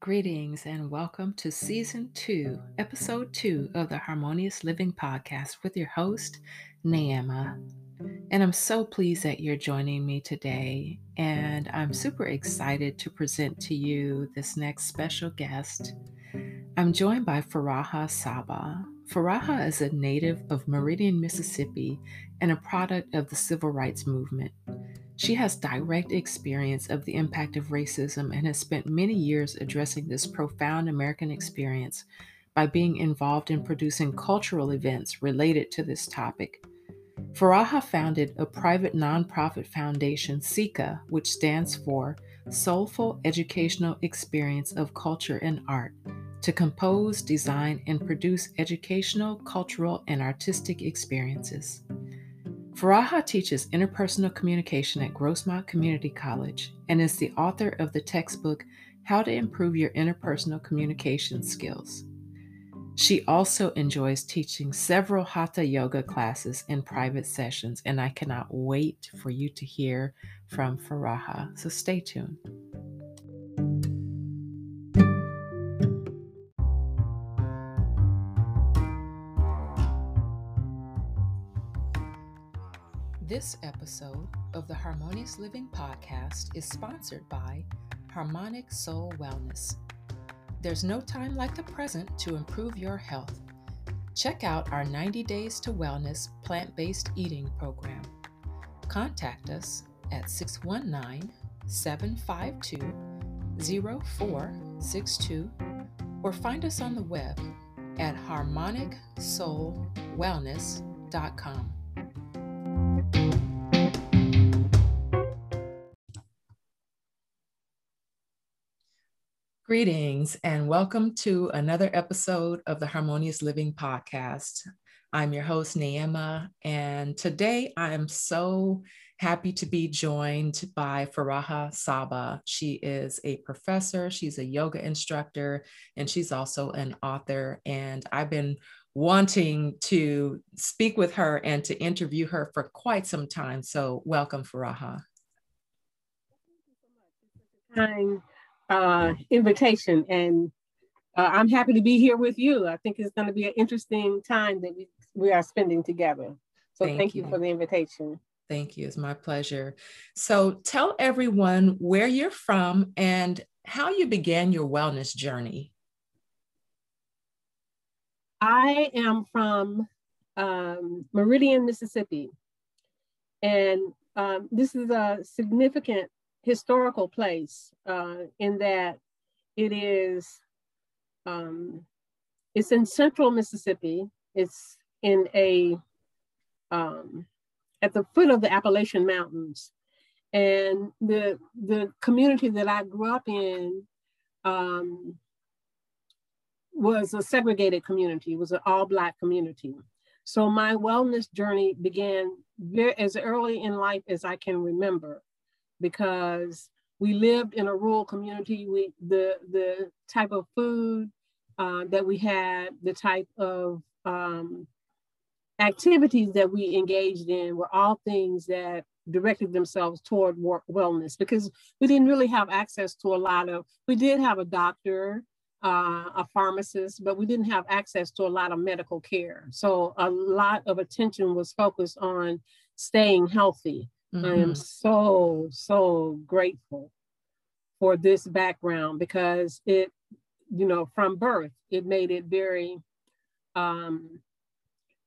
Greetings and welcome to season two, episode two of the Harmonious Living Podcast with your host, Neema. And I'm so pleased that you're joining me today. And I'm super excited to present to you this next special guest. I'm joined by Furahaa Saba. Furahaa is a native of Meridian, Mississippi, and a product of the civil rights movement. She has direct experience of the impact of racism and has spent many years addressing this profound American experience by being involved in producing cultural events related to this topic. Furahaa founded a private nonprofit foundation, SEECA, which stands for Soulful Educational Experience of Culture and Art, to compose, design, and produce educational, cultural, and artistic experiences. Furahaa teaches interpersonal communication at Grossmont Community College and is the author of the textbook How to Improve Your Interpersonal Communication Skills. She also enjoys teaching several Hatha yoga classes in private sessions, and I cannot wait for you to hear from Furahaa. So stay tuned. This episode of the Harmonious Living Podcast is sponsored by Harmonic Soul Wellness. There's no time like the present to improve your health. Check out our 90 Days to Wellness plant based eating program. Contact us at 619 752 0462 or find us on the web at harmonicsoulwellness.com. Greetings and welcome to another episode of the Harmonious Living Podcast. I'm your host, Neema, and today I am so happy to be joined by Furahaa Saba. She is a professor, she's a yoga instructor, and she's also an author. And I've been wanting to speak with her and to interview her for quite some time. So, welcome, Furahaa. Uh, invitation, and uh, I'm happy to be here with you. I think it's going to be an interesting time that we, we are spending together. So thank, thank you. you for the invitation. Thank you. It's my pleasure. So tell everyone where you're from and how you began your wellness journey. I am from um, Meridian, Mississippi. And um, this is a significant historical place uh, in that it is um, it's in central Mississippi. It's in a um, at the foot of the Appalachian Mountains, and the the community that I grew up in um, was a segregated community. It was an all Black community. So my wellness journey began very, as early in life as I can remember because we lived in a rural community. We the the type of food uh, that we had, the type of um, activities that we engaged in were all things that directed themselves toward wellness because we didn't really have access to a lot of. We did have a doctor, uh, a pharmacist, but we didn't have access to a lot of medical care. So a lot of attention was focused on staying healthy. Mm-hmm. I am mm-hmm. so, so grateful for this background because it, you know, from birth, it made it very um,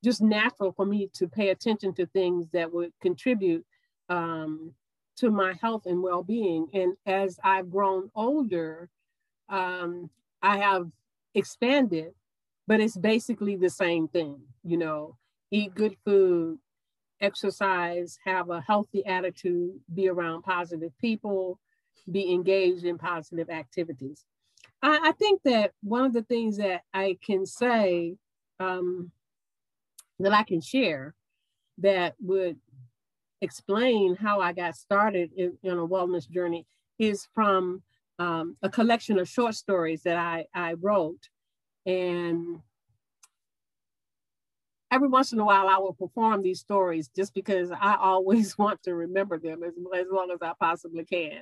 just natural for me to pay attention to things that would contribute um, to my health and well being. And as I've grown older, um, I have expanded, but it's basically the same thing, you know, eat good food, exercise, have a healthy attitude, be around positive people, be engaged in positive activities. I, I think that one of the things that I can say um, that I can share that would explain how I got started in, in a wellness journey is from um, a collection of short stories that I, I wrote. And every once in a while I will perform these stories just because I always want to remember them as, as long as I possibly can.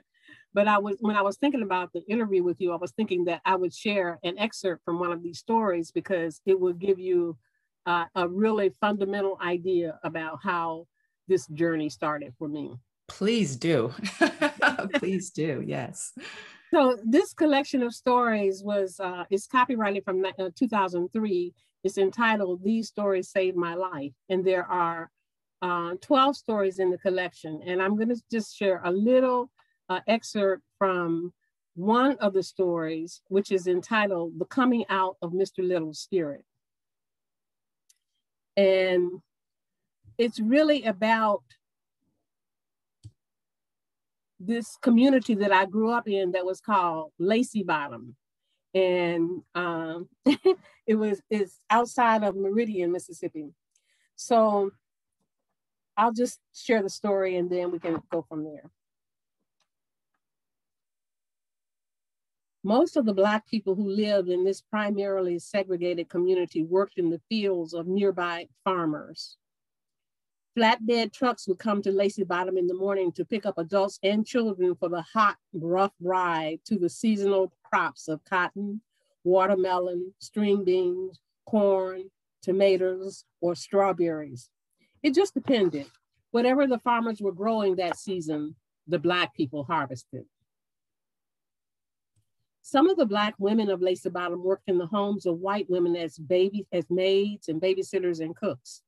But I was when I was thinking about the interview with you, I was thinking that I would share an excerpt from one of these stories because it will give you uh, a really fundamental idea about how this journey started for me. Please do. Please do. Yes. So this collection of stories was uh, is copyrighted from uh, 2003. It's entitled "These Stories Saved My Life," and there are uh, 12 stories in the collection. And I'm going to just share a little uh, excerpt from one of the stories, which is entitled "The Coming Out of Mr. Little's Spirit." And it's really about this community that I grew up in that was called Lacey Bottom. And um, it was it's outside of Meridian, Mississippi. So I'll just share the story and then we can go from there. Most of the Black people who lived in this primarily segregated community worked in the fields of nearby farmers. Flatbed trucks would come to Lacey Bottom in the morning to pick up adults and children for the hot, rough ride to the seasonal crops of cotton, watermelon, string beans, corn, tomatoes, or strawberries. It just depended. Whatever the farmers were growing that season, the Black people harvested. Some of the Black women of Lacey Bottom worked in the homes of white women as babies, as maids and babysitters and cooks.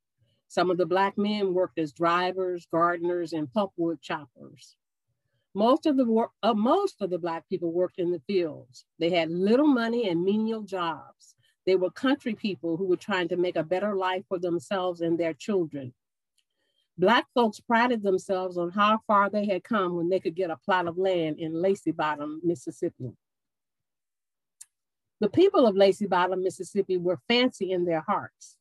Some of the Black men worked as drivers, gardeners, and pulpwood choppers. Most of the uh, most of the Black people worked in the fields. They had little money and menial jobs. They were country people who were trying to make a better life for themselves and their children. Black folks prided themselves on how far they had come when they could get a plot of land in Lacey Bottom, Mississippi. The people of Lacey Bottom, Mississippi were fancy in their hearts.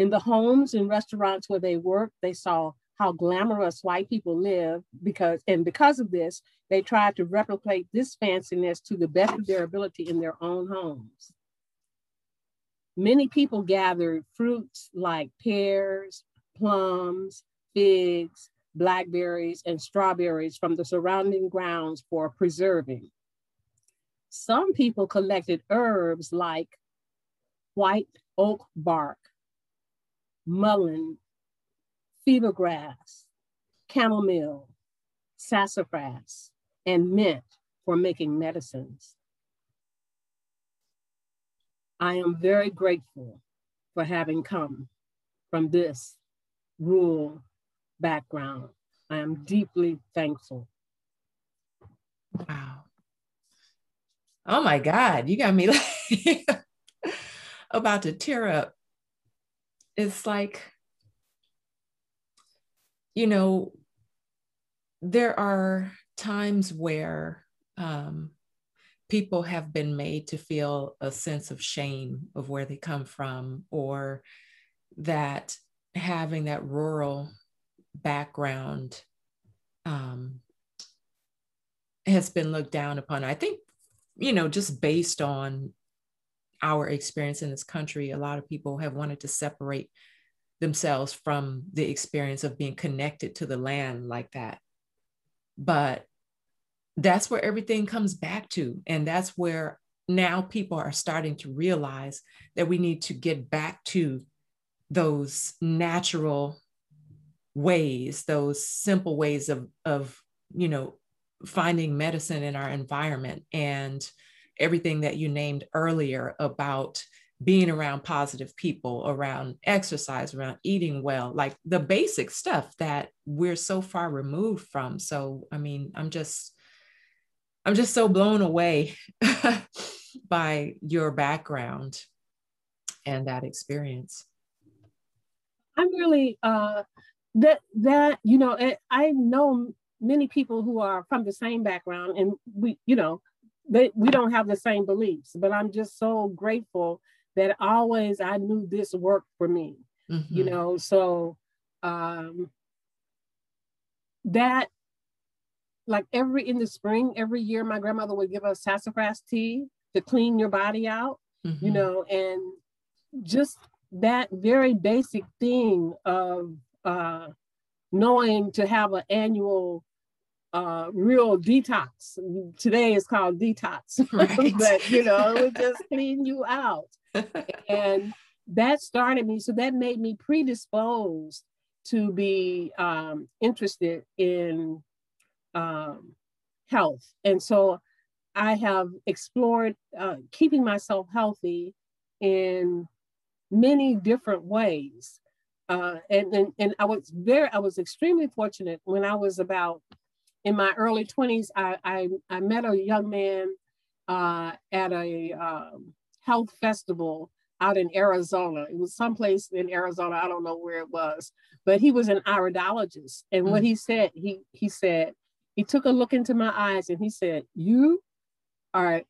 In the homes and restaurants where they worked, they saw how glamorous white people live because, and because of this, they tried to replicate this fanciness to the best of their ability in their own homes. Many people gathered fruits like pears, plums, figs, blackberries, and strawberries from the surrounding grounds for preserving. Some people collected herbs like white oak bark, mullein, fever grass, chamomile, sassafras, and mint for making medicines. I am very grateful for having come from this rural background. I am deeply thankful. Wow. Oh my God, you got me like about to tear up. It's like, you know, there are times where um, people have been made to feel a sense of shame of where they come from, or that having that rural background um, has been looked down upon. I think you know, just based on our experience in this country, a lot of people have wanted to separate themselves from the experience of being connected to the land like that. But that's where everything comes back to. And that's where now people are starting to realize that we need to get back to those natural ways, those simple ways of, of you know, finding medicine in our environment and everything that you named earlier about being around positive people, around exercise, around eating well, like the basic stuff that we're so far removed from. So, I mean, I'm just, I'm just so blown away by your background and that experience. I'm really, uh, that, that, you know, I know many people who are from the same background and we, you know, they, we don't have the same beliefs, but I'm just so grateful that always I knew this worked for me, mm-hmm. you know, so um, that like every in the spring, every year, my grandmother would give us sassafras tea to clean your body out, mm-hmm. you know, and just that very basic thing of uh, knowing to have an annual uh, real detox. Today is called detox, right. but you know, it just clean you out. and that started me. So that made me predisposed to be um, interested in um, health. And so I have explored uh, keeping myself healthy in many different ways. Uh, and, and, and I was very, I was extremely fortunate when I was about in my early 20s, I, I, I met a young man uh, at a um, health festival out in Arizona. It was someplace in Arizona. I don't know where it was, but he was an iridologist. And mm what he said, he he said, he took a look into my eyes and he said, "You are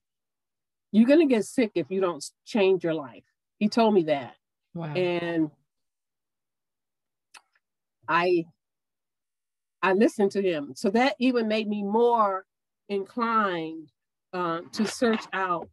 you're gonna get sick if you don't change your life." He told me that. Wow. And I I listened to him. So that even made me more inclined uh, to search out.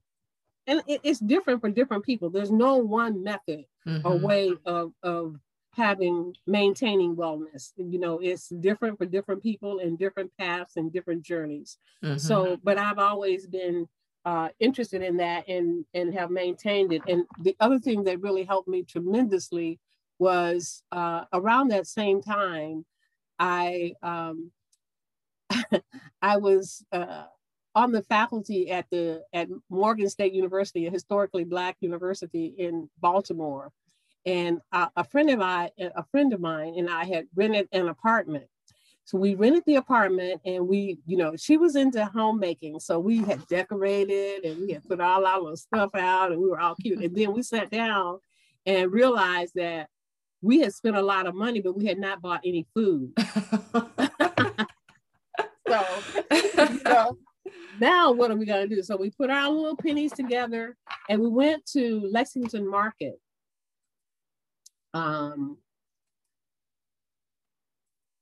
And it, it's different for different people. There's no one method mm-hmm. or way of, of having maintaining wellness. You know, it's different for different people and different paths and different journeys. Mm-hmm. So, but I've always been uh, interested in that and and have maintained it. And the other thing that really helped me tremendously was uh, around that same time. I um, I was uh, on the faculty at the at Morgan State University, a historically Black university in Baltimore, and a, a friend of mine, a friend of mine, and I had rented an apartment. So we rented the apartment, and we, you know, she was into homemaking, so we had decorated and we had put all our little stuff out, and we were all cute. And then we sat down and realized that we had spent a lot of money, but we had not bought any food. so, you know, now what are we going to do? So we put our little pennies together and we went to Lexington Market. Um,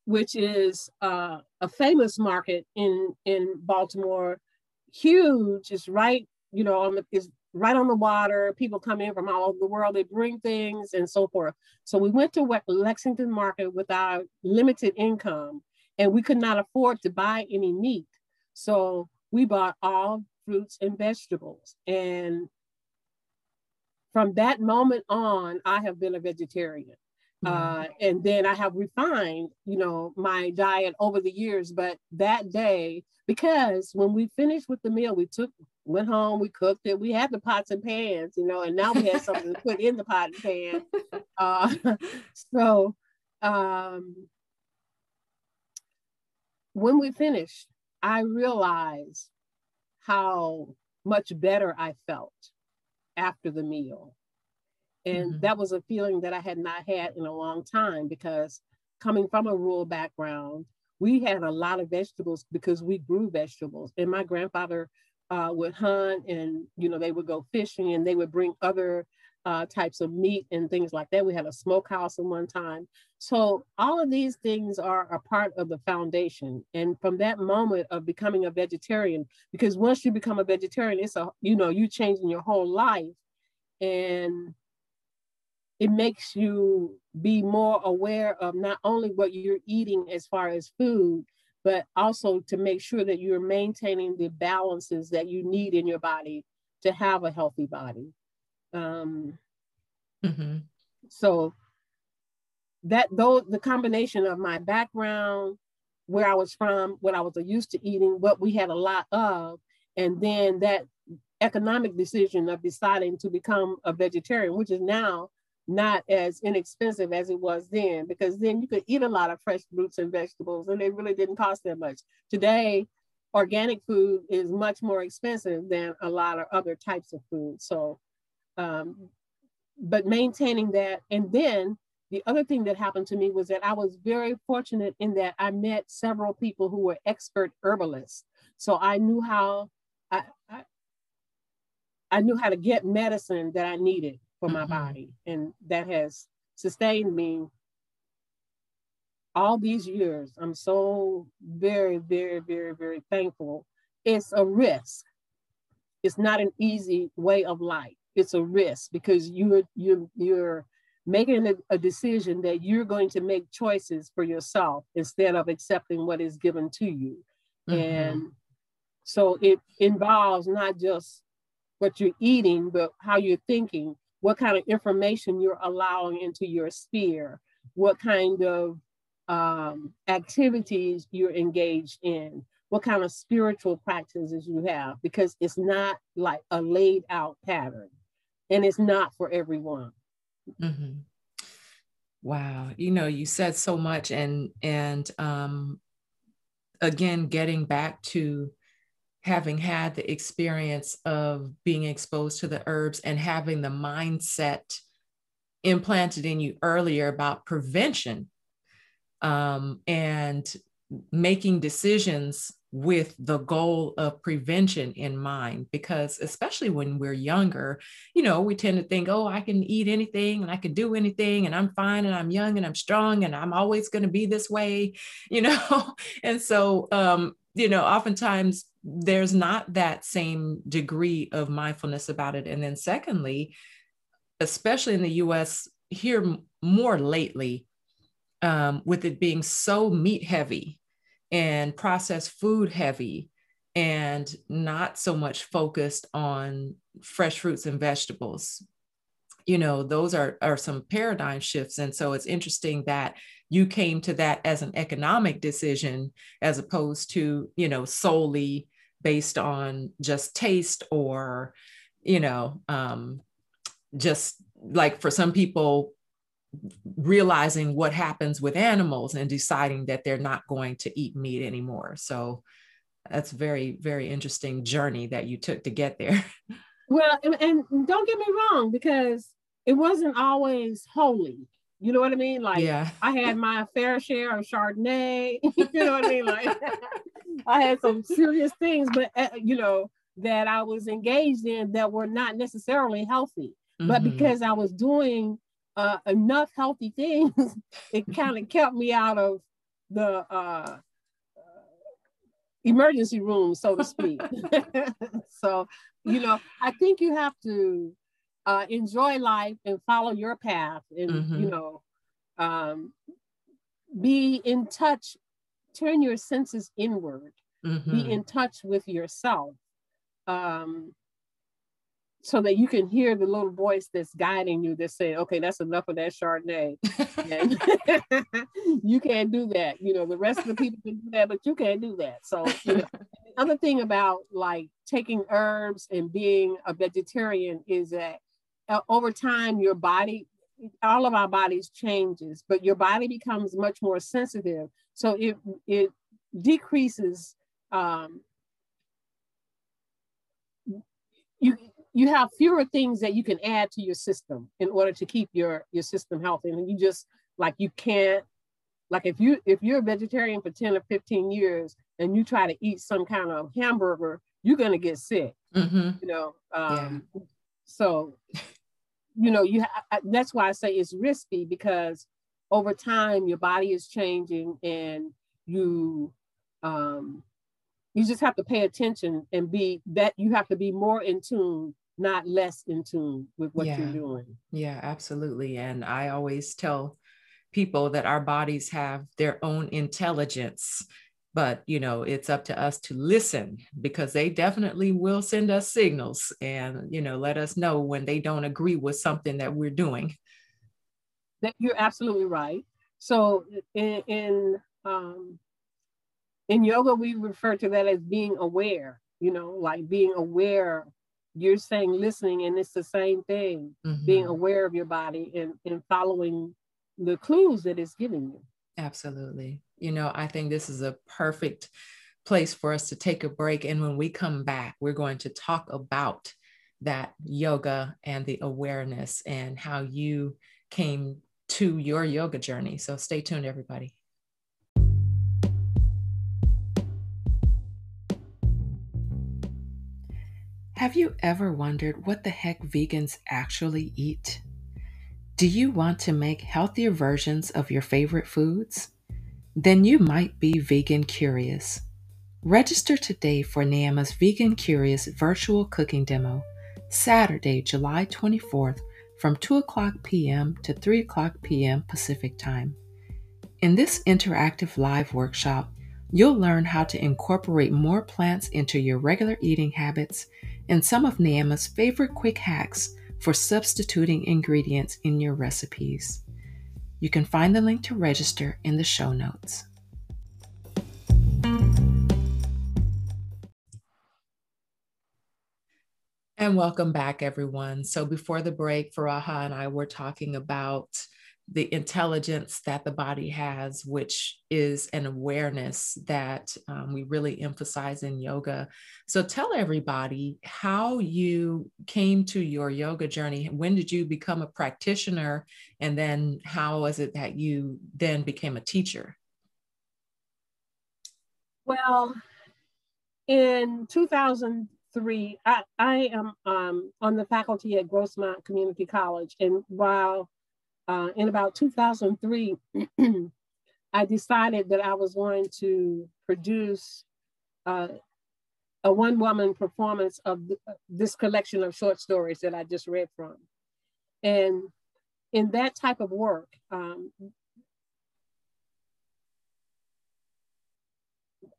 which is uh, a famous market in in Baltimore, huge. It's right, you know, on the is right on the water. People come in from all over the world. They bring things and so forth. So we went to Lexington Market with our limited income, and we could not afford to buy any meat. So we bought all fruits and vegetables. And from that moment on, I have been a vegetarian. Mm-hmm. Uh, and then I have refined, you know, my diet over the years. But that day, because when we finished with the meal, we took went home, we cooked it. We had the pots and pans, you know, and now we had something to put in the pot and pan. Uh, so um, when we finished, I realized how much better I felt after the meal. And mm-hmm. that was a feeling that I had not had in a long time because coming from a rural background, we had a lot of vegetables because we grew vegetables. And my grandfather uh, would hunt and, you know, they would go fishing and they would bring other uh, types of meat and things like that. We had a smokehouse at one time. So all of these things are a part of the foundation. And from that moment of becoming a vegetarian, because once you become a vegetarian, it's a, you know, you changing your whole life. And it makes you be more aware of not only what you're eating as far as food, but also to make sure that you're maintaining the balances that you need in your body to have a healthy body. Um, mm-hmm. So that though the combination of my background, where I was from, what I was used to eating, what we had a lot of, and then that economic decision of deciding to become a vegetarian, which is now not as inexpensive as it was then, because then you could eat a lot of fresh fruits and vegetables and they really didn't cost that much. Today, organic food is much more expensive than a lot of other types of food. So, um, but maintaining that. And then the other thing that happened to me was that I was very fortunate in that I met several people who were expert herbalists. So I knew how I, I, I knew how to get medicine that I needed for my mm-hmm. body. And that has sustained me all these years. I'm so very, very, very, very thankful. It's a risk. It's not an easy way of life. It's a risk because you're you're you're making a, a, decision that you're going to make choices for yourself instead of accepting what is given to you. Mm-hmm. And so it involves not just what you're eating, but how you're thinking, what kind of information you're allowing into your sphere, what kind of um, activities you're engaged in, what kind of spiritual practices you have, because it's not like a laid out pattern and it's not for everyone. Mm-hmm. Wow, you know, you said so much, and and um, again, getting back to having had the experience of being exposed to the herbs and having the mindset implanted in you earlier about prevention um, and making decisions with the goal of prevention in mind. Because especially when we're younger you know we tend to think oh i can eat anything and i can do anything and i'm fine and i'm young and i'm strong and i'm always going to be this way you know? And so um you know oftentimes there's not that same degree of mindfulness about it. And then secondly especially in the us here more lately um, with it being so meat heavy and processed food heavy and not so much focused on fresh fruits and vegetables. You know those are are some paradigm shifts. And so it's interesting that you came to that as an economic decision as opposed to you know solely based on just taste or you know um just like for some people realizing what happens with animals and deciding that they're not going to eat meat anymore. So that's very, very interesting journey that you took to get there. Well, and, and don't get me wrong, because it wasn't always holy. You know what I mean? Like yeah. I had my fair share of Chardonnay. you know what I mean? Like I had some serious things, but uh, you know that I was engaged in that were not necessarily healthy. Mm-hmm. But because I was doing uh, enough healthy things, it kind of kept me out of the uh, emergency room, so to speak. so, you know, I think you have to uh, enjoy life and follow your path and, mm-hmm. you know, um, be in touch, turn your senses inward, mm-hmm. be in touch with yourself. Um, so that you can hear the little voice that's guiding you that's saying, okay, that's enough of that Chardonnay. you can't do that. You know, the rest of the people can do that, but you can't do that. So you know, the other thing about like taking herbs and being a vegetarian is that uh, over time, your body, all of our bodies changes, but your body becomes much more sensitive. So it, it decreases um, you you have fewer things that you can add to your system in order to keep your your system healthy and you just like you can't like if you if you're a vegetarian for 10 or 15 years and you try to eat some kind of hamburger you're going to get sick mm-hmm. you know um, yeah. so you know you ha- that's why i say it's risky because over time your body is changing and you um you just have to pay attention and be that you have to be more in tune not less in tune with what yeah. you're doing. Yeah, absolutely. And I always tell people that our bodies have their own intelligence but you know it's up to us to listen because they definitely will send us signals and you know let us know when they don't agree with something that we're doing. That you're absolutely right. So in in um in yoga we refer to that as being aware you know like being aware. You're saying listening and it's the same thing mm-hmm. being aware of your body and, and following the clues that it's giving you. Absolutely you know i think this is a perfect place for us to take a break and when we come back we're going to talk about that yoga and the awareness and how you came to your yoga journey so stay tuned everybody Have you ever wondered what the heck vegans actually eat? Do you want to make healthier versions of your favorite foods? Then you might be vegan curious. Register today for Neema's Vegan Curious virtual cooking demo, Saturday, July 24th from 2 o'clock p.m. to 3 o'clock p.m. Pacific Time. In this interactive live workshop, you'll learn how to incorporate more plants into your regular eating habits and some of Neema's favorite quick hacks for substituting ingredients in your recipes. You can find the link to register in the show notes. And welcome back, everyone. So, before the break, Furahaa and I were talking about the intelligence that the body has, which is an awareness that um, we really emphasize in yoga. So tell everybody how you came to your yoga journey. When did you become a practitioner? And then how was it that you then became a teacher? Well, in 2003, I, I am um, on the faculty at Grossmont Community College. And while uh, in about 2003, I decided that I was going to produce uh, a one woman performance of th- this collection of short stories that I just read from. And in that type of work, um,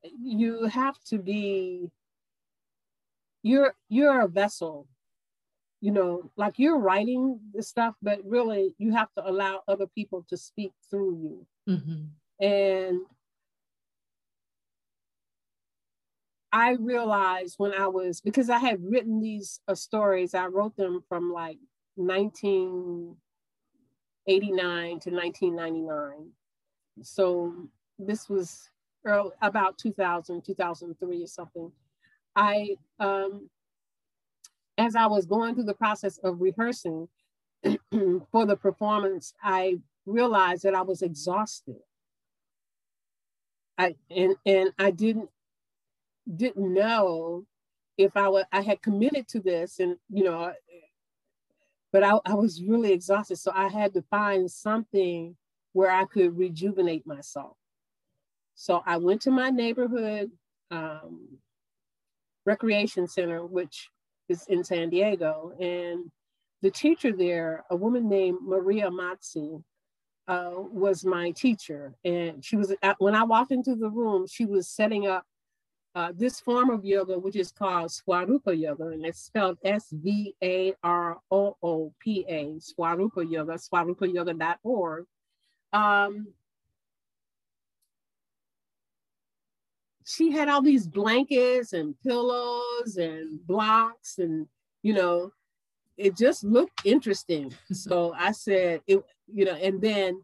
you have to be you're you're a vessel you know, like you're writing this stuff, but really you have to allow other people to speak through you. Mm-hmm. And I realized when I was, because I had written these uh, stories, I wrote them from like 1989 to 1999. So this was early, about 2000, 2003 or something. I um, as I was going through the process of rehearsing for the performance, I realized that I was exhausted. I and and I didn't didn't know if I was I had committed to this and you know but I, I was really exhausted. So I had to find something where I could rejuvenate myself. So I went to my neighborhood um, recreation center, which is in San Diego. And the teacher there, a woman named Maria Mazzi, uh, was my teacher. And she was, when I walked into the room, she was setting up uh, this form of yoga, which is called Svaroopa Yoga, and it's spelled S V A R O O P A, Svaroopa Yoga, svaroopayoga.org. Um, she had all these blankets and pillows and blocks and you know it just looked interesting. So i said it you know and then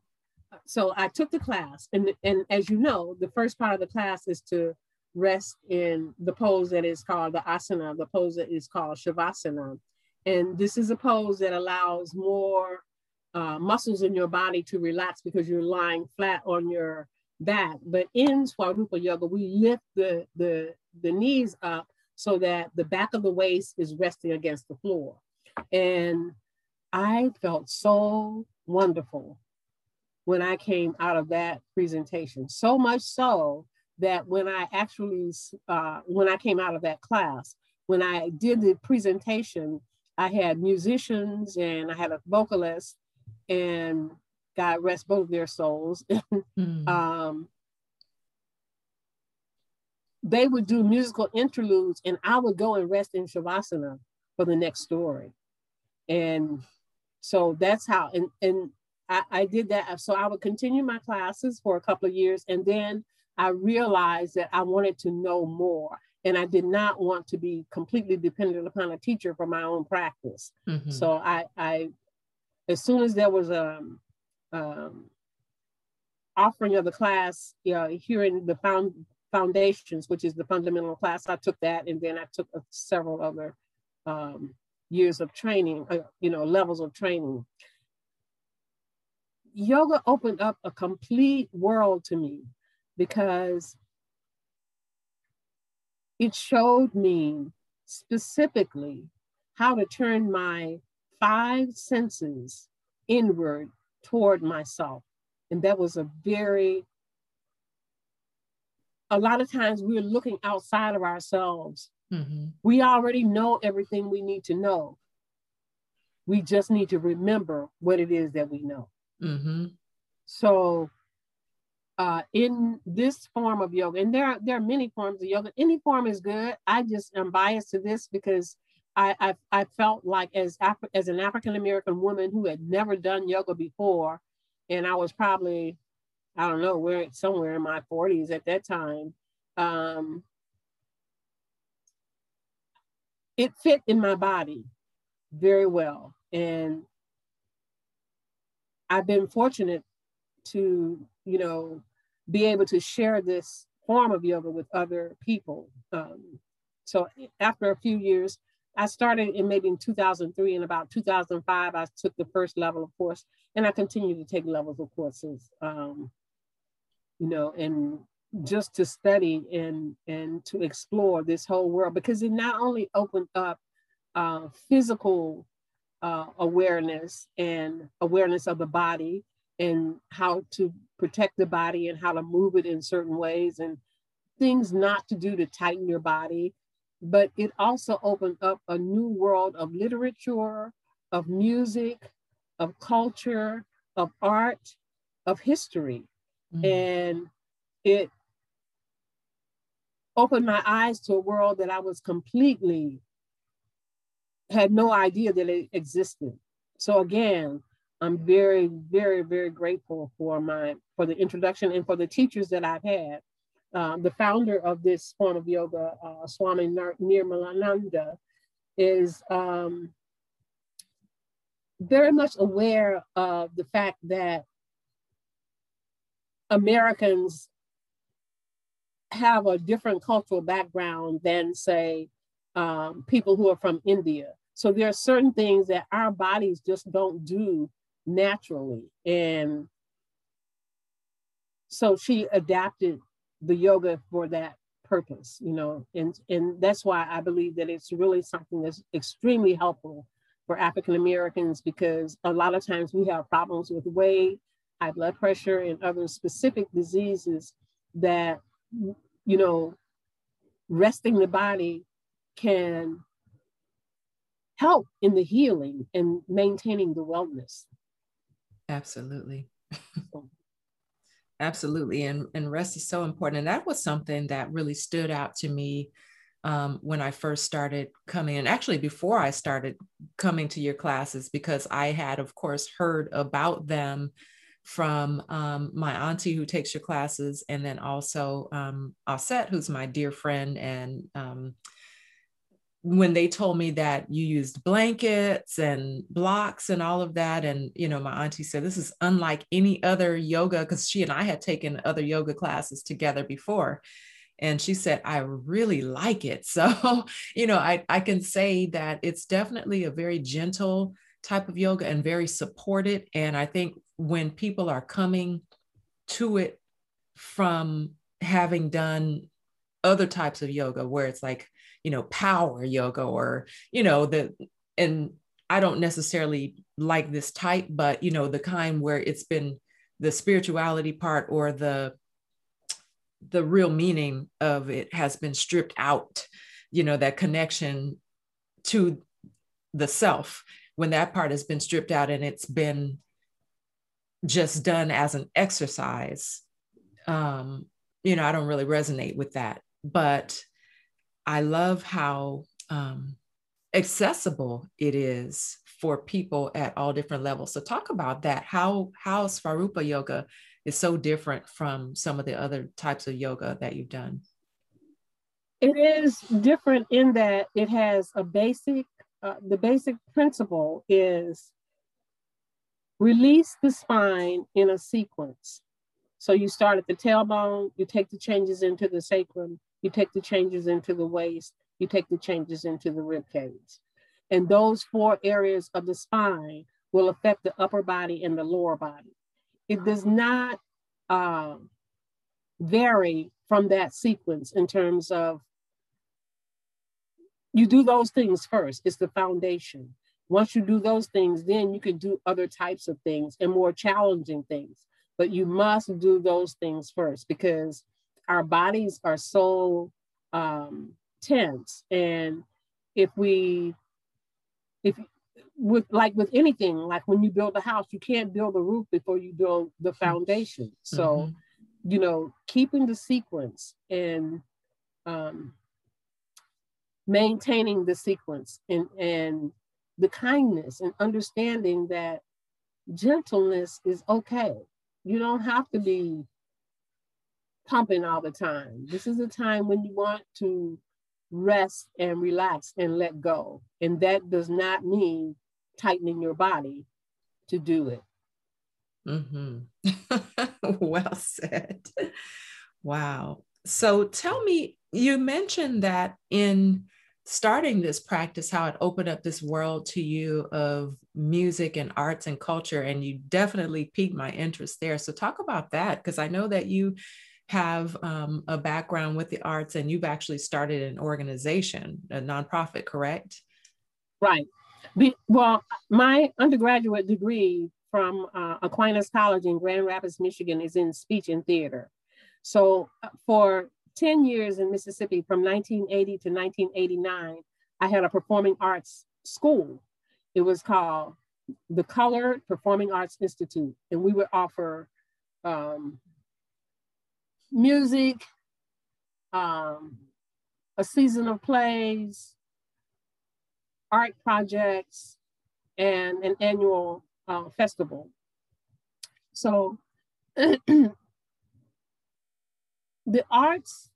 so i took the class and and as you know the first part of the class is to rest in the pose that is called the asana. The pose that is called shavasana. And this is a pose that allows more uh, muscles in your body to relax because you're lying flat on your back. But in Svaroopa Yoga, we lift the, the, the knees up so that the back of the waist is resting against the floor. And I felt so wonderful when I came out of that presentation. So much so that when I actually, uh, when I came out of that class, when I did the presentation, I had musicians and I had a vocalist and God rest both their souls. mm. um, they would do musical interludes, and I would go and rest in Shavasana for the next story. And so that's how, and, and I, I did that. So I would continue my classes for a couple of years, and then I realized that I wanted to know more. And I did not want to be completely dependent upon a teacher for my own practice. Mm-hmm. So I, I, as soon as there was a, um, um, offering of the class you know, here in the found, foundations, which is the fundamental class. I took that, and then I took uh, several other um, years of training, uh, you know, levels of training. Yoga opened up a complete world to me because it showed me specifically how to turn my five senses inward toward myself. And that was a very, a lot of times we're looking outside of ourselves. Mm-hmm. We already know everything we need to know. We just need to remember what it is that we know. Mm-hmm. So, uh, in this form of yoga, and there are, there are many forms of yoga. Any form is good. I just am biased to this because I I, I felt like as Af- as an African American woman who had never done yoga before, and I was probably I don't know where somewhere in my 40s at that time. Um, it fit in my body very well. And I've been fortunate to, you know, be able to share this form of yoga with other people. Um, so after a few years, I started in maybe in 2003 and about 2005, I took the first level of course, and I continue to take levels of courses, um, you know, and just to study and and to explore this whole world because it not only opened up uh, physical uh, awareness and awareness of the body and how to protect the body and how to move it in certain ways and things not to do to tighten your body but it also opened up a new world of literature of music of culture of art of history mm-hmm. and it opened my eyes to a world that I was completely had no idea that it existed. So again, I'm very, very, very grateful for my for the introduction and for the teachers that I've had. Um, the founder of this form of yoga, uh, Swami Nirmalananda, is um, very much aware of the fact that Americans have a different cultural background than, say, um, people who are from India. So there are certain things that our bodies just don't do naturally. And so she adapted the yoga for that purpose, you know, and, and that's why I believe that it's really something that's extremely helpful for African Americans because a lot of times we have problems with weight, high blood pressure, and other specific diseases that you know, resting the body can help in the healing and maintaining the wellness. Absolutely. Absolutely. And, and rest is so important. And that was something that really stood out to me um, when I first started coming and actually before I started coming to your classes, because I had, of course, heard about them from um, my auntie who takes your classes, and then also um, Osset, who's my dear friend. And um, when they told me that you used blankets and blocks and all of that, and you know, my auntie said this is unlike any other yoga because she and I had taken other yoga classes together before. And she said, I really like it. So, you know, I, I can say that it's definitely a very gentle type of yoga and very supported. And I think when people are coming to it from having done other types of yoga where it's like you know power yoga or you know the and i don't necessarily like this type but you know the kind where it's been the spirituality part or the the real meaning of it has been stripped out you know that connection to the self when that part has been stripped out and it's been just done as an exercise, um, you know, I don't really resonate with that. But I love how um, accessible it is for people at all different levels. So talk about that. How how Svaroopa yoga is so different from some of the other types of yoga that you've done. It is different in that it has a basic. Uh, the basic principle is Release the spine in a sequence. So you start at the tailbone, you take the changes into the sacrum, you take the changes into the waist, you take the changes into the rib cage. And those four areas of the spine will affect the upper body and the lower body. It does not uh, vary from that sequence in terms of you do those things first. It's the foundation. Once you do those things, then you can do other types of things and more challenging things. But you must do those things first because our bodies are so um, tense. And if we, if with like with anything, like when you build a house, you can't build a roof before you build the foundation. So, mm-hmm. you know, keeping the sequence and um, maintaining the sequence and and the kindness and understanding that gentleness is okay. You don't have to be pumping all the time. This is a time when you want to rest and relax and let go. And that does not mean tightening your body to do it. Mm-hmm. well said. Wow. So tell me, you mentioned that in starting this practice, how it opened up this world to you of music and arts and culture, and you definitely piqued my interest there. So talk about that, because I know that you have um, a background with the arts and you've actually started an organization, a nonprofit, correct? Right. Be, well, my undergraduate degree from uh, Aquinas College in Grand Rapids, Michigan is in speech and theater. So uh, for 10 years in Mississippi, from 1980 to 1989, I had a performing arts school. It was called the Colored Performing Arts Institute, and we would offer um, music, um, a season of plays, art projects, and an annual uh, festival. So the arts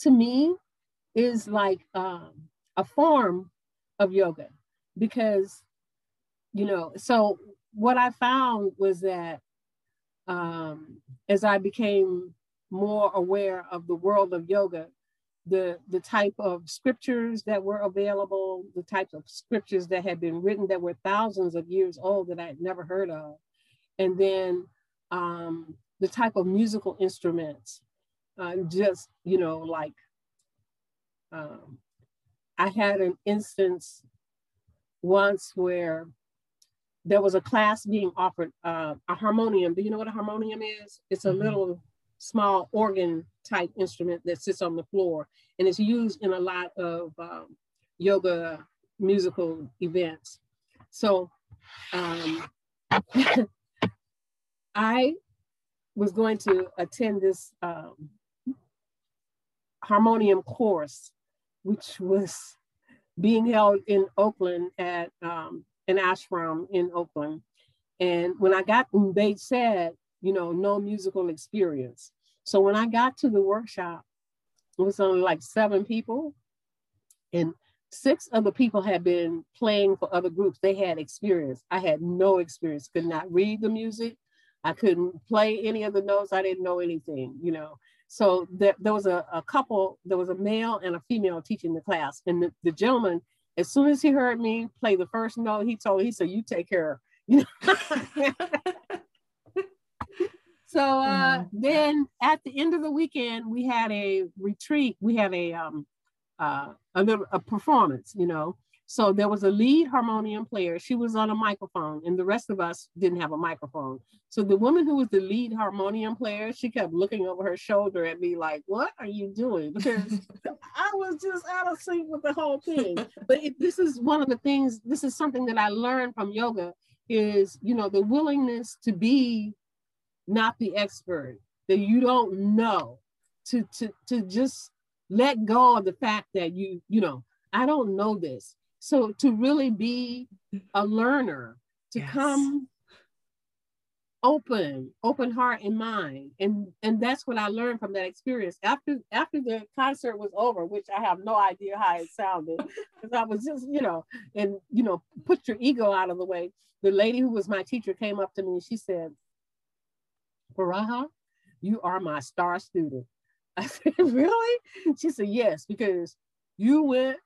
to me is like um, a form of yoga because, you know, so what I found was that um, as I became more aware of the world of yoga, the, the type of scriptures that were available, the types of scriptures that had been written that were thousands of years old that I had never heard of. And then um, the type of musical instruments, uh, just, you know, like um, I had an instance once where there was a class being offered uh, a harmonium. Do you know what a harmonium is? It's a mm-hmm. little small organ type instrument that sits on the floor and it's used in a lot of um, yoga musical events. So um, I was going to attend this um, harmonium course, which was being held in Oakland at um, an ashram in Oakland. And when I got, they said, you know, no musical experience. So when I got to the workshop, it was only like seven people, and six of the people had been playing for other groups. They had experience. I had no experience, could not read the music. I couldn't play any of the notes. I didn't know anything, you know. So there, there was a, a couple, there was a male and a female teaching the class. And the, the gentleman, as soon as he heard me play the first note, he told, he said, you take care. You know? So uh, mm-hmm. then at the end of the weekend, we had a retreat. We had a um, uh, a little a performance, you know. So there was a lead harmonium player. She was on a microphone, and the rest of us didn't have a microphone. So the woman who was the lead harmonium player, she kept looking over her shoulder at me like, "What are you doing?" Because I was just out of sync with the whole thing. But it, this is one of the things. This is something that I learned from yoga. Is you know the willingness to be not the expert, that you don't know, to, to, to just let go of the fact that you, you know, I don't know this. So to really be a learner, to yes. come open, open heart and mind. And and that's what I learned from that experience. After after the concert was over, which I have no idea how it sounded, because I was just, you know, and you know, put your ego out of the way. The lady who was my teacher came up to me and she said, Furahaa, you are my star student. I said, Really? She said, Yes, because you went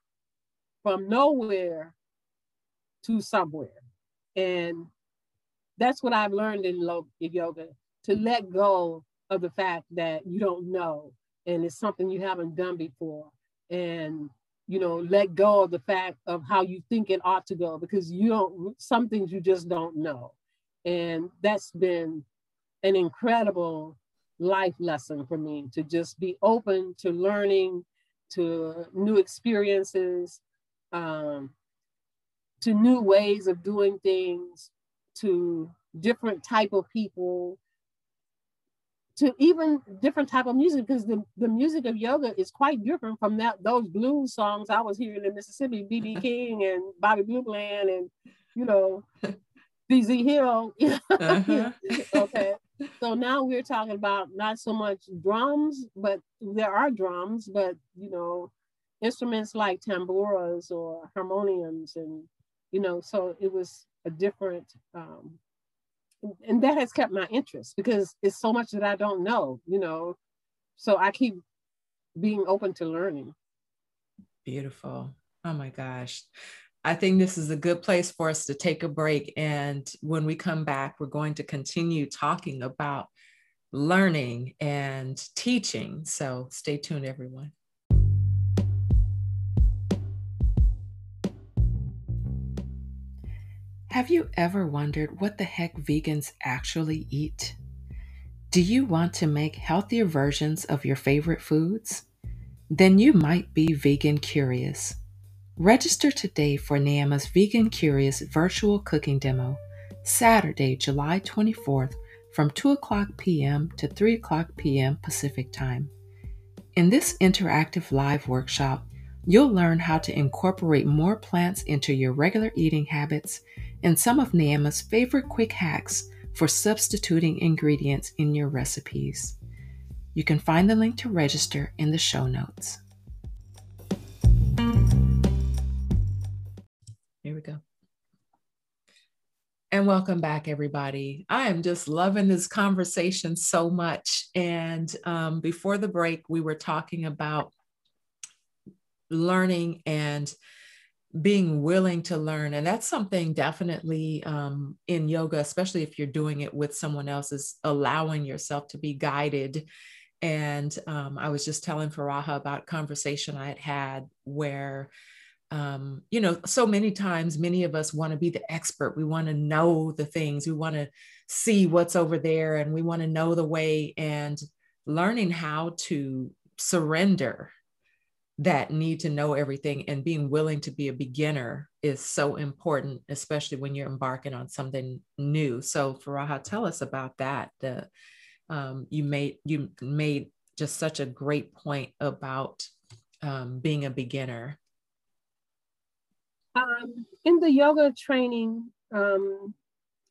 from nowhere to somewhere. And that's what I've learned in yoga to let go of the fact that you don't know and it's something you haven't done before. And you know, let go of the fact of how you think it ought to go because you don't, some things you just don't know. And that's been an incredible life lesson for me to just be open to learning, to new experiences, um, to new ways of doing things, to different type of people, to even different type of music because the, the music of yoga is quite different from that those blues songs I was hearing in Mississippi, BB King and Bobby Blue Bland and you know ZZ Hill. uh-huh. okay. So now we're talking about not so much drums, but there are drums, but you know, instruments like tamburas or harmoniums and you know, so it was a different um, and that has kept my interest because it's so much that I don't know, you know. So I keep being open to learning. Beautiful. Oh my gosh. I think this is a good place for us to take a break. And when we come back, we're going to continue talking about learning and teaching. So stay tuned, everyone. Have you ever wondered what the heck vegans actually eat? Do you want to make healthier versions of your favorite foods? Then you might be vegan curious. Register today for Neema's Vegan Curious virtual cooking demo, Saturday, July 24th from 2 o'clock p.m. to 3 o'clock p.m. Pacific Time. In this interactive live workshop, you'll learn how to incorporate more plants into your regular eating habits and some of Neema's favorite quick hacks for substituting ingredients in your recipes. You can find the link to register in the show notes. And welcome back, everybody. I am just loving this conversation so much. And um, before the break, we were talking about learning and being willing to learn and that's something definitely um, in yoga especially if you're doing it with someone else is allowing yourself to be guided and um, i was just telling Furahaa about conversation i had had where um, you know so many times many of us want to be the expert we want to know the things we want to see what's over there and we want to know the way and learning how to surrender that need to know everything and being willing to be a beginner is so important, especially when you're embarking on something new. So Furahaa, tell us about that. The, um, you made you made just such a great point about um, being a beginner. Um, in the yoga training, um,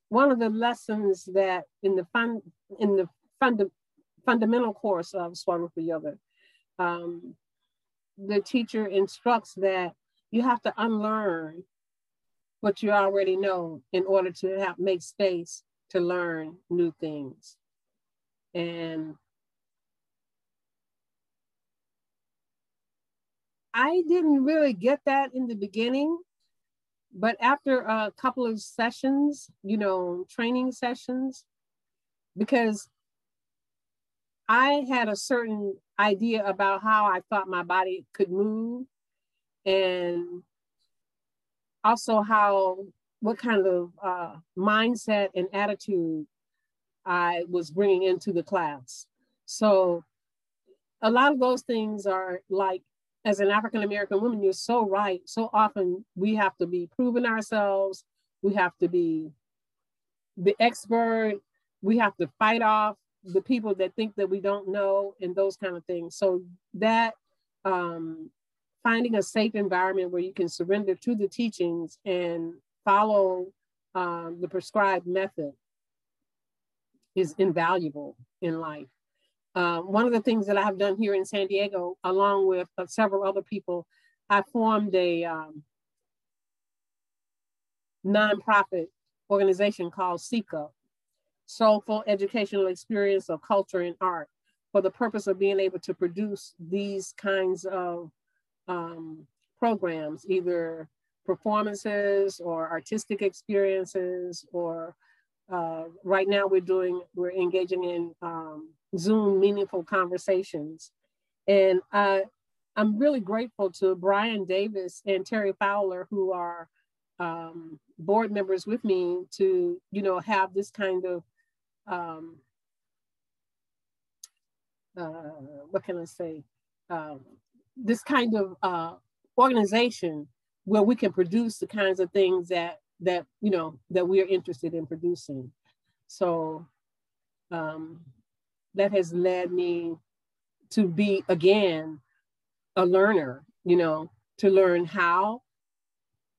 one of the lessons that in the fun in the funda- fundamental course of Svaroopa Yoga, um, the teacher instructs that you have to unlearn what you already know in order to have make space to learn new things. And I didn't really get that in the beginning, but after a couple of sessions, you know, training sessions, because I had a certain idea about how I thought my body could move and also how what kind of uh, mindset and attitude I was bringing into the class. So a lot of those things are like, as an African American woman, you're so right. So often we have to be proving ourselves. We have to be the expert. We have to fight off the people that think that we don't know and those kind of things. So that um, finding a safe environment where you can surrender to the teachings and follow um, the prescribed method is invaluable in life. Um, one of the things that I have done here in San Diego, along with uh, several other people, I formed a um, nonprofit organization called SEECA, soulful educational experience of culture and art for the purpose of being able to produce these kinds of um, programs, either performances or artistic experiences, or uh, right now we're doing, we're engaging in um, Zoom meaningful conversations. And I, I'm really grateful to Brian Davis and Terry Fowler, who are um, board members with me to, you know, have this kind of um, uh, what can I say? Um, this kind of uh, organization where we can produce the kinds of things that that you know that we are interested in producing. So um, that has led me to be again a learner. You know, to learn how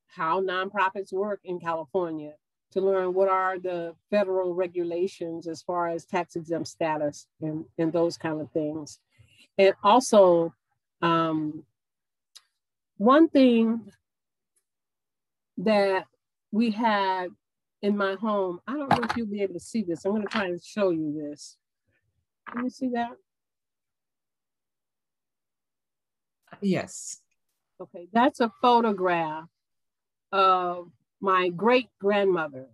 how nonprofits work in California, to learn what are the federal regulations as far as tax exempt status and, and those kind of things. And also, um, one thing that we had in my home, I don't know if you'll be able to see this. I'm going to try and show you this. Can you see that? Yes. Okay, that's a photograph of my great grandmother.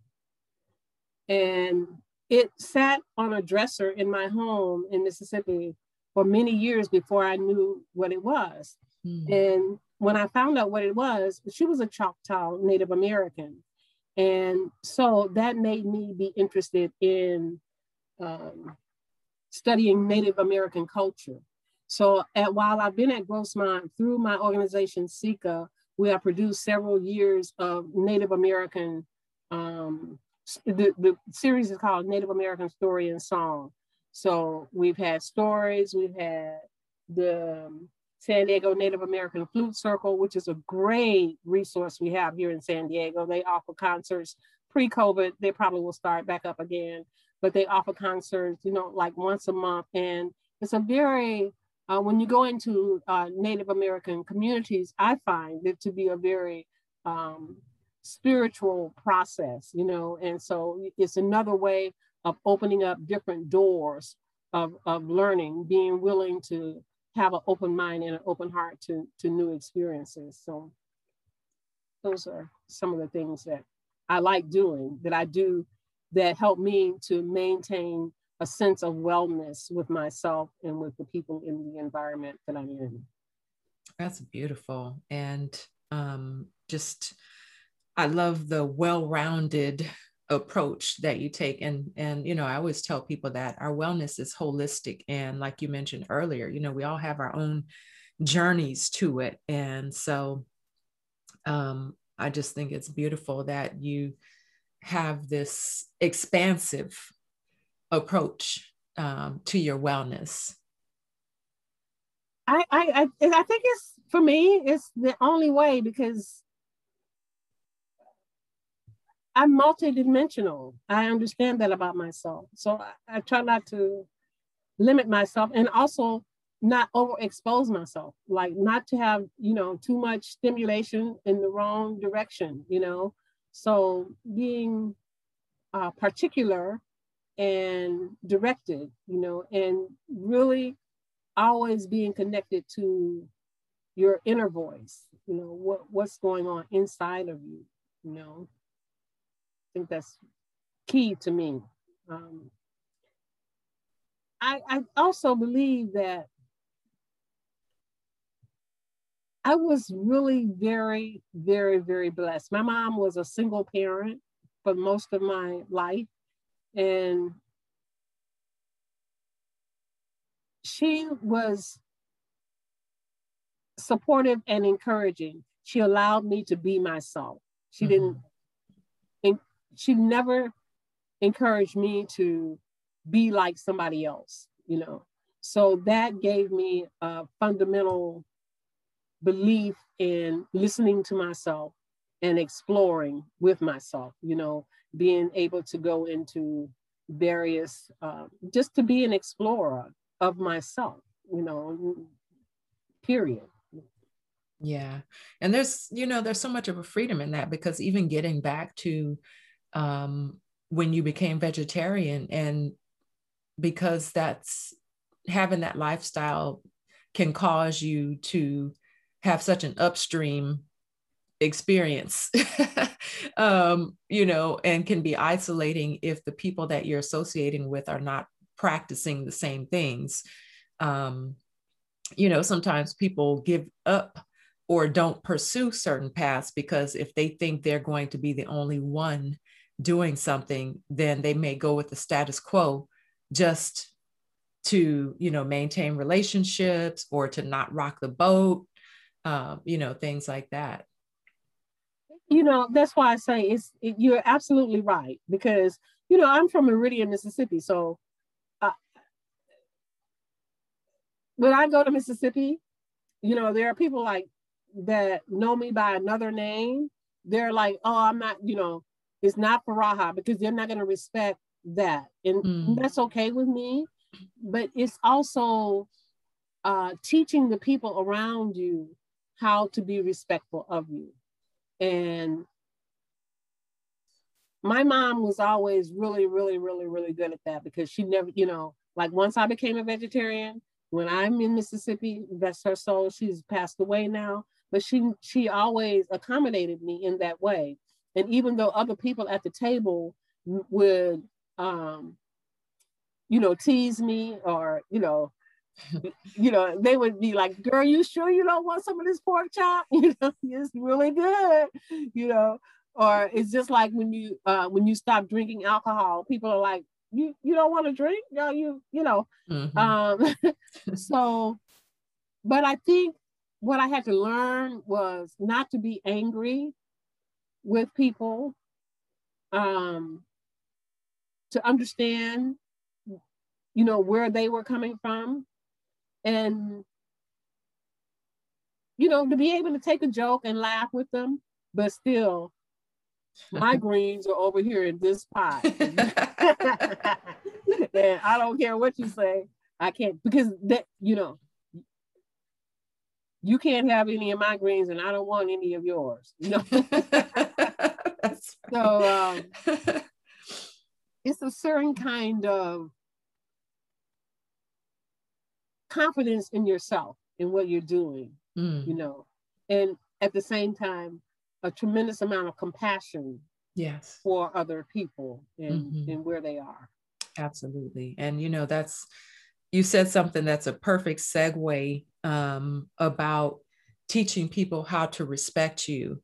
And it sat on a dresser in my home in Mississippi for many years before I knew what it was. Mm. And when I found out what it was, she was a Choctaw Native American. And so that made me be interested in um, studying Native American culture. So at, while I've been at Grossmont through my organization, SEECA, we have produced several years of Native American, um, the, the series is called Native American Story and Song. So we've had stories, we've had the um, San Diego Native American Flute Circle, which is a great resource we have here in San Diego. They offer concerts pre-COVID. They probably will start back up again, but they offer concerts, you know, like once a month. And it's a very uh, when you go into uh, Native American communities, I find it to be a very um, spiritual process, you know, and so it's another way of opening up different doors of, of learning, being willing to have an open mind and an open heart to, to new experiences. So those are some of the things that I like doing, that I do that help me to maintain a sense of wellness with myself and with the people in the environment that I'm in. That's beautiful. And um, just, I love the well rounded approach that you take and and you know i always tell people that our wellness is holistic and like you mentioned earlier you know we all have our own journeys to it and so um i just think it's beautiful that you have this expansive approach um, to your wellness? I, I I think it's for me it's the only way because I'm multidimensional. I understand that about myself. So I, I try not to limit myself and also not overexpose myself, like not to have, you know, too much stimulation in the wrong direction, you know. So being uh, particular and directed, you know, and really always being connected to your inner voice, you know, what, what's going on inside of you, you know. I think that's key to me. Um, I, I also believe that I was really very, very, very blessed. My mom was a single parent for most of my life. And she was supportive and encouraging. She allowed me to be myself. She mm-hmm. didn't, she never encouraged me to be like somebody else, you know. So that gave me a fundamental belief in listening to myself and exploring with myself, you know, being able to go into various, uh, just to be an explorer of myself, you know, period. Yeah. And there's, you know, there's so much of a freedom in that because even getting back to um, when you became vegetarian and because that's having that lifestyle can cause you to have such an upstream experience um, you know and can be isolating if the people that you're associating with are not practicing the same things. Um, you know sometimes people give up or don't pursue certain paths because if they think they're going to be the only one doing something then they may go with the status quo just to you know maintain relationships or to not rock the boat uh, you know things like that you know, that's why I say it's it, you're absolutely right because you know I'm from Meridian, Mississippi, so uh, when I go to Mississippi, you know, there are people like that know me by another name. They're like, oh, I'm not, you know, it's not Furahaa because they're not going to respect that, and mm. that's okay with me. But it's also uh, teaching the people around you how to be respectful of you and my mom was always really, really, really, really good at that because she never, you know, like once I became a vegetarian, when I'm in Mississippi, that's her soul, she's passed away now, but she she always accommodated me in that way. And even though other people at the table would um, you know, tease me or, you know, you know, they would be like, girl, you sure you don't want some of this pork chop? You know, it's really good, you know. Or it's just like when you uh when you stop drinking alcohol, people are like, you you don't want to drink? No, you, you know. Mm-hmm. Um so but I think what I had to learn was not to be angry with people, um, to understand, you know, where they were coming from and you know to be able to take a joke and laugh with them but still my greens are over here in this pot. And i don't care what you say. I can't because that you know you can't have any of my greens and i don't want any of yours you know? So um, it's a certain kind of confidence in yourself in what you're doing, mm. you know, and at the same time, a tremendous amount of compassion yes for other people and, mm-hmm. and where they are absolutely and you know that's you said something that's a perfect segue um, about teaching people how to respect you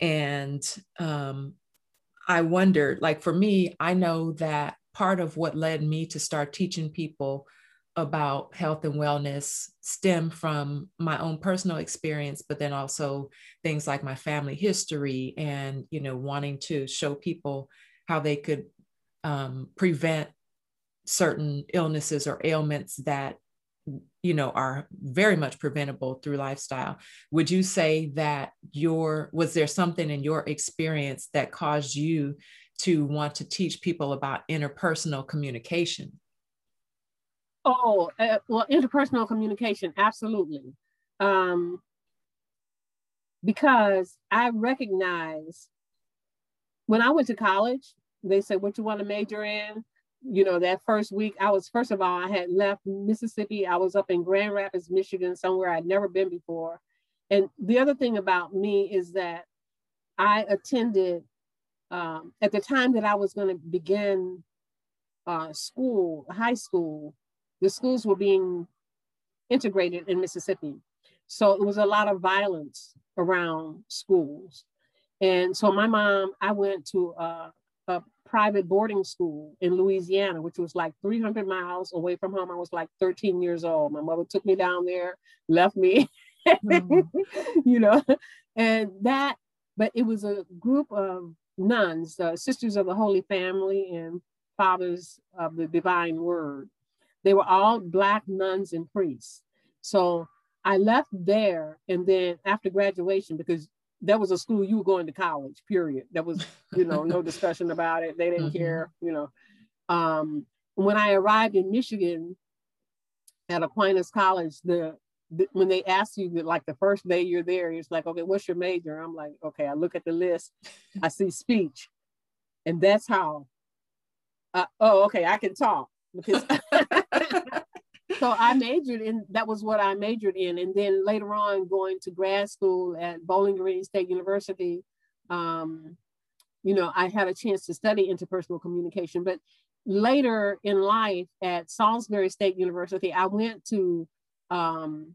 and um, i wondered like for me i know that part of what led me to start teaching people about health and wellness stem from my own personal experience but then also things like my family history and you know wanting to show people how they could um, prevent certain illnesses or ailments that you know are very much preventable through lifestyle. Would you say that your was there something in your experience that caused you to want to teach people about interpersonal communication Oh, uh, well, interpersonal communication, absolutely. Um, because I recognize when I went to college, they said, What you want to major in? You know, that first week, I was, first of all, I had left Mississippi. I was up in Grand Rapids, Michigan, somewhere I'd never been before. And the other thing about me is that I attended, um, at the time that I was going to begin uh, school, high school, the schools were being integrated in Mississippi. So it was a lot of violence around schools. And so my mom, I went to a, a private boarding school in Louisiana, which was like 300 miles away from home. I was like 13 years old. My mother took me down there, left me, mm-hmm. you know, and that, but it was a group of nuns, uh, sisters of the Holy Family and fathers of the divine word. They were all Black nuns and priests. So I left there. And then after graduation, because that was a school you were going to college, period. There was, you know, no discussion about it. They didn't mm-hmm. care, you know. Um, when I arrived in Michigan at Aquinas College, the, the when they asked you like the first day you're there, it's like, okay, what's your major? I'm like, okay, I look at the list, I see speech. And that's how, uh, oh, okay, I can talk because so I majored in that was what I majored in, and then later on going to grad school at Bowling Green State University. Um, you know, I had a chance to study interpersonal communication, but later in life at Salisbury State University, I went to um,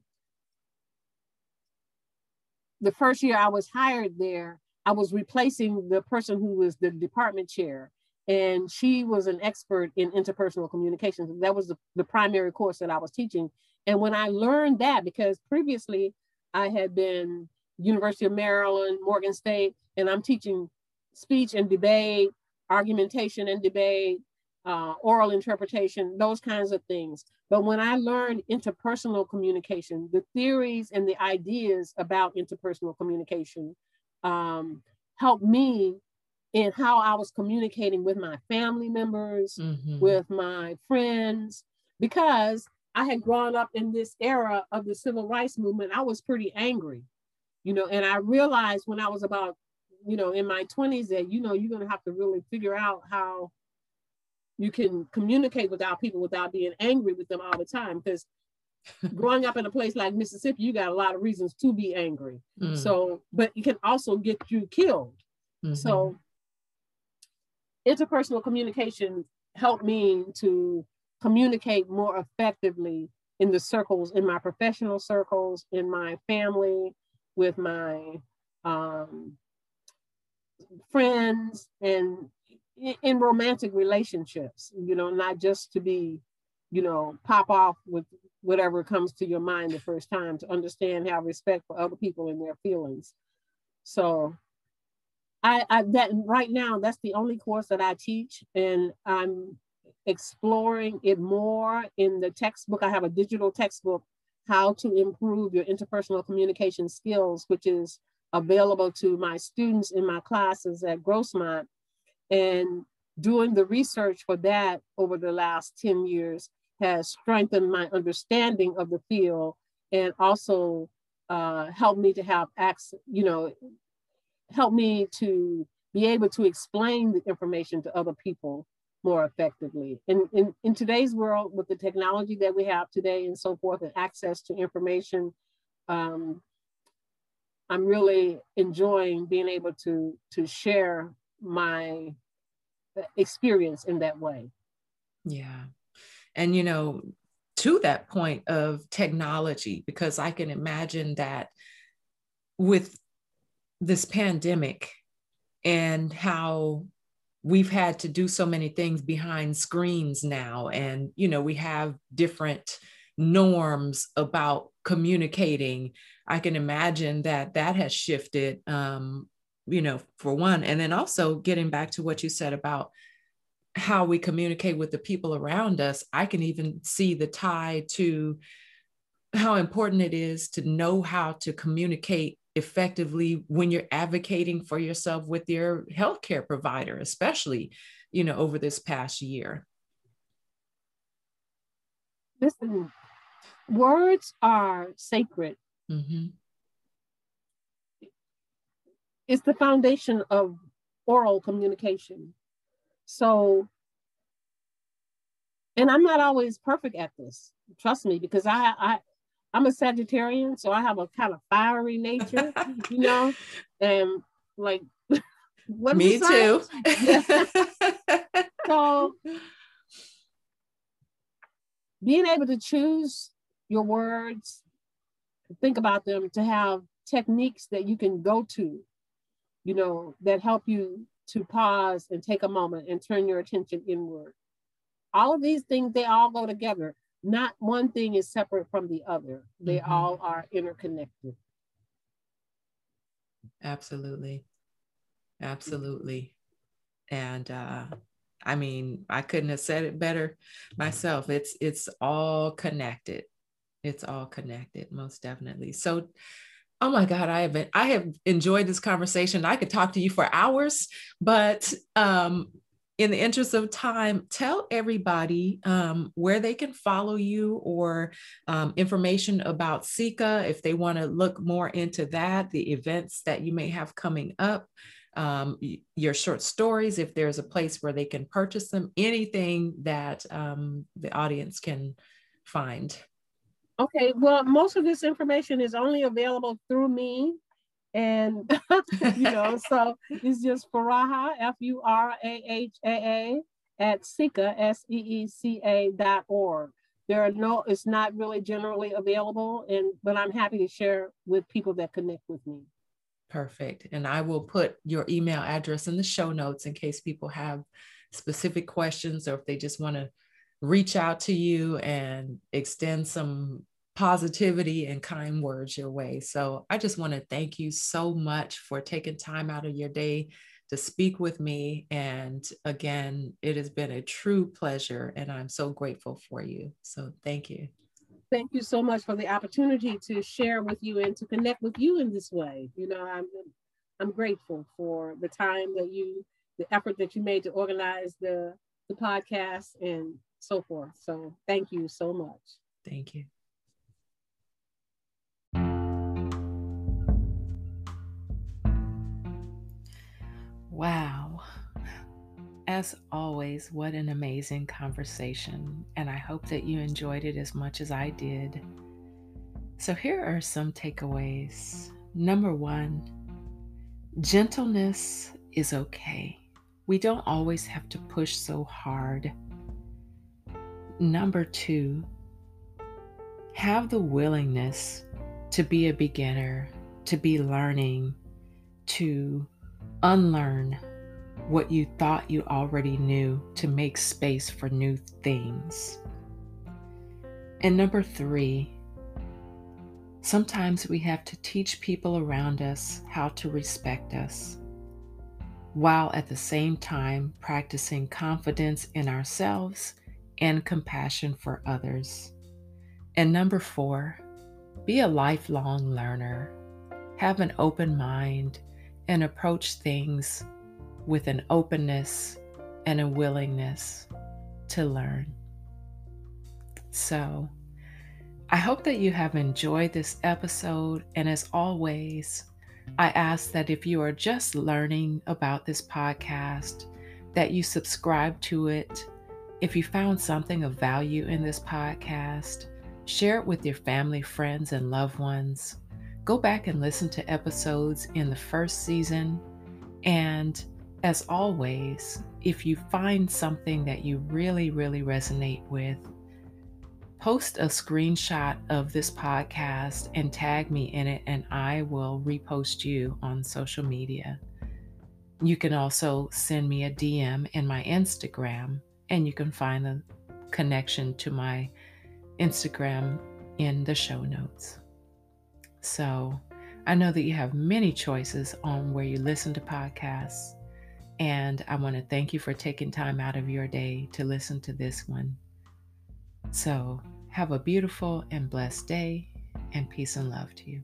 the first year I was hired there. I was replacing the person who was the department chair and she was an expert in interpersonal communications. That was the, the primary course that I was teaching. And when I learned that, because previously I had been University of Maryland, Morgan State, and I'm teaching speech and debate, argumentation and debate, uh, oral interpretation, those kinds of things. But when I learned interpersonal communication, the theories and the ideas about interpersonal communication um, helped me in how I was communicating with my family members, mm-hmm. with my friends, because I had grown up in this era of the civil rights movement. I was pretty angry, you know, and I realized when I was about, you know, in my 20s that, you know, you're going to have to really figure out how you can communicate with our people without being angry with them all the time. Because growing up in a place like Mississippi, you got a lot of reasons to be angry. Mm. So, but it can also get you killed. Mm-hmm. So, interpersonal communication helped me to communicate more effectively in the circles, in my professional circles, in my family, with my um, friends, and in, in romantic relationships, you know, not just to be, you know, pop off with whatever comes to your mind the first time, to understand, have respect for other people and their feelings. So I, I that right now that's the only course that I teach, and I'm exploring it more in the textbook. I have a digital textbook, How to Improve Your Interpersonal Communication Skills, which is available to my students in my classes at Grossmont. And doing the research for that over the last 10 years has strengthened my understanding of the field and also uh, helped me to have access, you know, helped me to be able to explain the information to other people more effectively. And in, in today's world, with the technology that we have today and so forth, and access to information, um, I'm really enjoying being able to, to share my experience in that way. Yeah. And, you know, to that point of technology, because I can imagine that with this pandemic and how we've had to do so many things behind screens now. And you know we have different norms about communicating. I can imagine that that has shifted um you know for one. And then also getting back to what you said about how we communicate with the people around us i can even see the tie to how important it is to know how to communicate effectively when you're advocating for yourself with your healthcare provider, especially, you know, over this past year? Listen, words are sacred. Mm-hmm. It's the foundation of oral communication. So, and I'm not always perfect at this. Trust me, because I, I I'm a Sagittarian, so I have a kind of fiery nature, you know, and like what me too. so being able to choose your words, think about them, to have techniques that you can go to, you know, that help you to pause and take a moment and turn your attention inward. All of these things, they all go together not one thing is separate from the other. They mm-hmm. all are interconnected. Absolutely. Absolutely. And uh I mean, I couldn't have said it better myself. It's it's all connected. It's all connected, most definitely. So oh my God, I have been, I have enjoyed this conversation. I could talk to you for hours, but um in the interest of time, tell everybody um, where they can follow you or um, information about SEECA if they want to look more into that, the events that you may have coming up, um, your short stories, if there's a place where they can purchase them, anything that um, the audience can find. Okay, well, most of this information is only available through me and you know, so it's just Furahaa, F-U-R-A-H-A-A at SEECA, S-E-E-C-A dot org. There are no, it's not really generally available, and but I'm happy to share with people that connect with me. Perfect. And I will put your email address in the show notes in case people have specific questions or if they just want to reach out to you and extend some positivity and kind words your way. So I just want to thank you so much for taking time out of your day to speak with me. And again, it has been a true pleasure, and I'm so grateful for you. So thank you. Thank you so much for the opportunity to share with you and to connect with you in this way. You know, I'm I'm grateful for the time that you, the effort that you made to organize the the podcast and so forth. So thank you so much. Thank you. Wow. As always, what an amazing conversation, and I hope that you enjoyed it as much as I did. So, here are some takeaways. Number one, gentleness is okay. We don't always have to push so hard. Number two, have the willingness to be a beginner, to be learning, to unlearn what you thought you already knew to make space for new things. And number three, sometimes we have to teach people around us how to respect us, while at the same time practicing confidence in ourselves and compassion for others. And number four, be a lifelong learner. Have an open mind and approach things with an openness and a willingness to learn. So, I hope that you have enjoyed this episode. And as always, I ask that if you are just learning about this podcast, that you subscribe to it. If you found something of value in this podcast, share it with your family, friends, and loved ones. Go back and listen to episodes in the first season. And as always, if you find something that you really, really resonate with, post a screenshot of this podcast and tag me in it, and I will repost you on social media. You can also send me a DM in my Instagram, and you can find the connection to my Instagram in the show notes. So I know that you have many choices on where you listen to podcasts. And I want to thank you for taking time out of your day to listen to this one. So have a beautiful and blessed day, and peace and love to you.